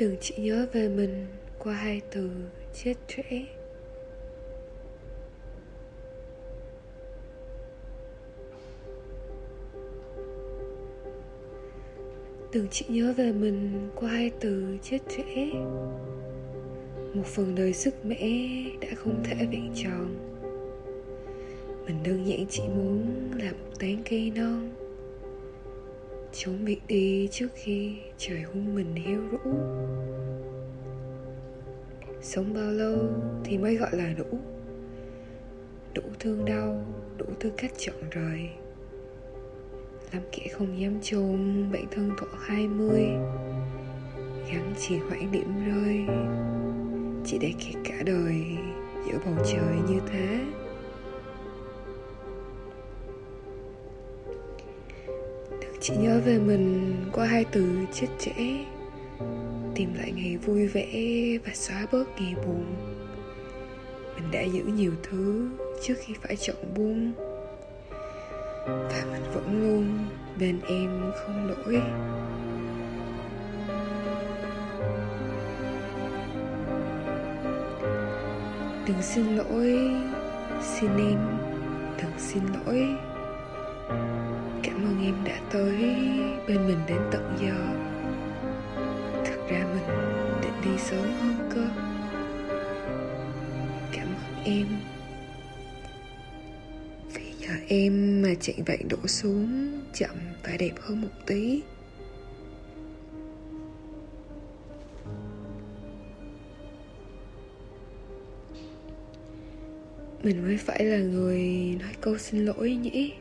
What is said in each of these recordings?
đừng chỉ nhớ về mình qua hai từ chết trẻ đừng chỉ nhớ về mình qua hai từ chết trẻ một phần đời sức mẻ đã không thể vẹn tròn. Mình đơn giản chỉ muốn là một tán cây non chống bị đi trước khi trời hung mình heo rũ. Sống bao lâu thì mới gọi là đủ. Đủ thương đau, đủ tư cách chọn rời. Làm kẻ không dám chôn bệnh thân thọ hai mươi. Gắn chỉ hoãn điểm rơi, chỉ để kẹt cả đời giữa bầu trời như thế. Chị nhớ về mình qua hai từ chết trẻ tìm lại ngày vui vẻ và xóa bớt ngày buồn. Mình đã giữ nhiều thứ trước khi phải chọn buông. Và mình vẫn luôn bên em không đổi đừng xin lỗi, xin em, đừng xin lỗi cảm ơn em đã tới bên mình đến tận giờ. Thực ra mình định đi sớm hơn cơ. Cảm ơn em. Vì giờ em mà chạy vậy đổ xuống chậm và đẹp hơn một tí. Mình mới phải là người nói câu xin lỗi nhỉ?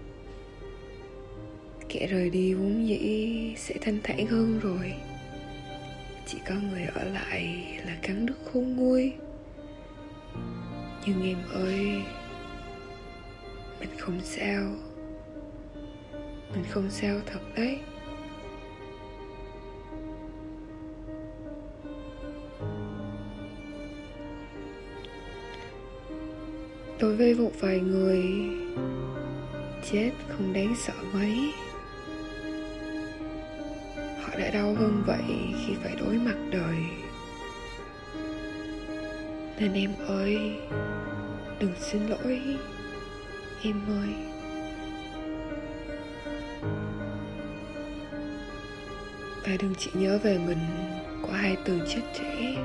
Kẻ rời đi vốn dĩ sẽ thanh thản hơn rồi. Chỉ có người ở lại là cắn đứt khôn nguôi. Nhưng em ơi, mình không sao. Mình không sao thật đấy. Đối với một vài người, chết không đáng sợ mấy lại đã đau hơn vậy khi phải đối mặt đời. Nên em ơi, đừng xin lỗi, em ơi. Và đừng chỉ nhớ về mình qua hai từ chết trẻ.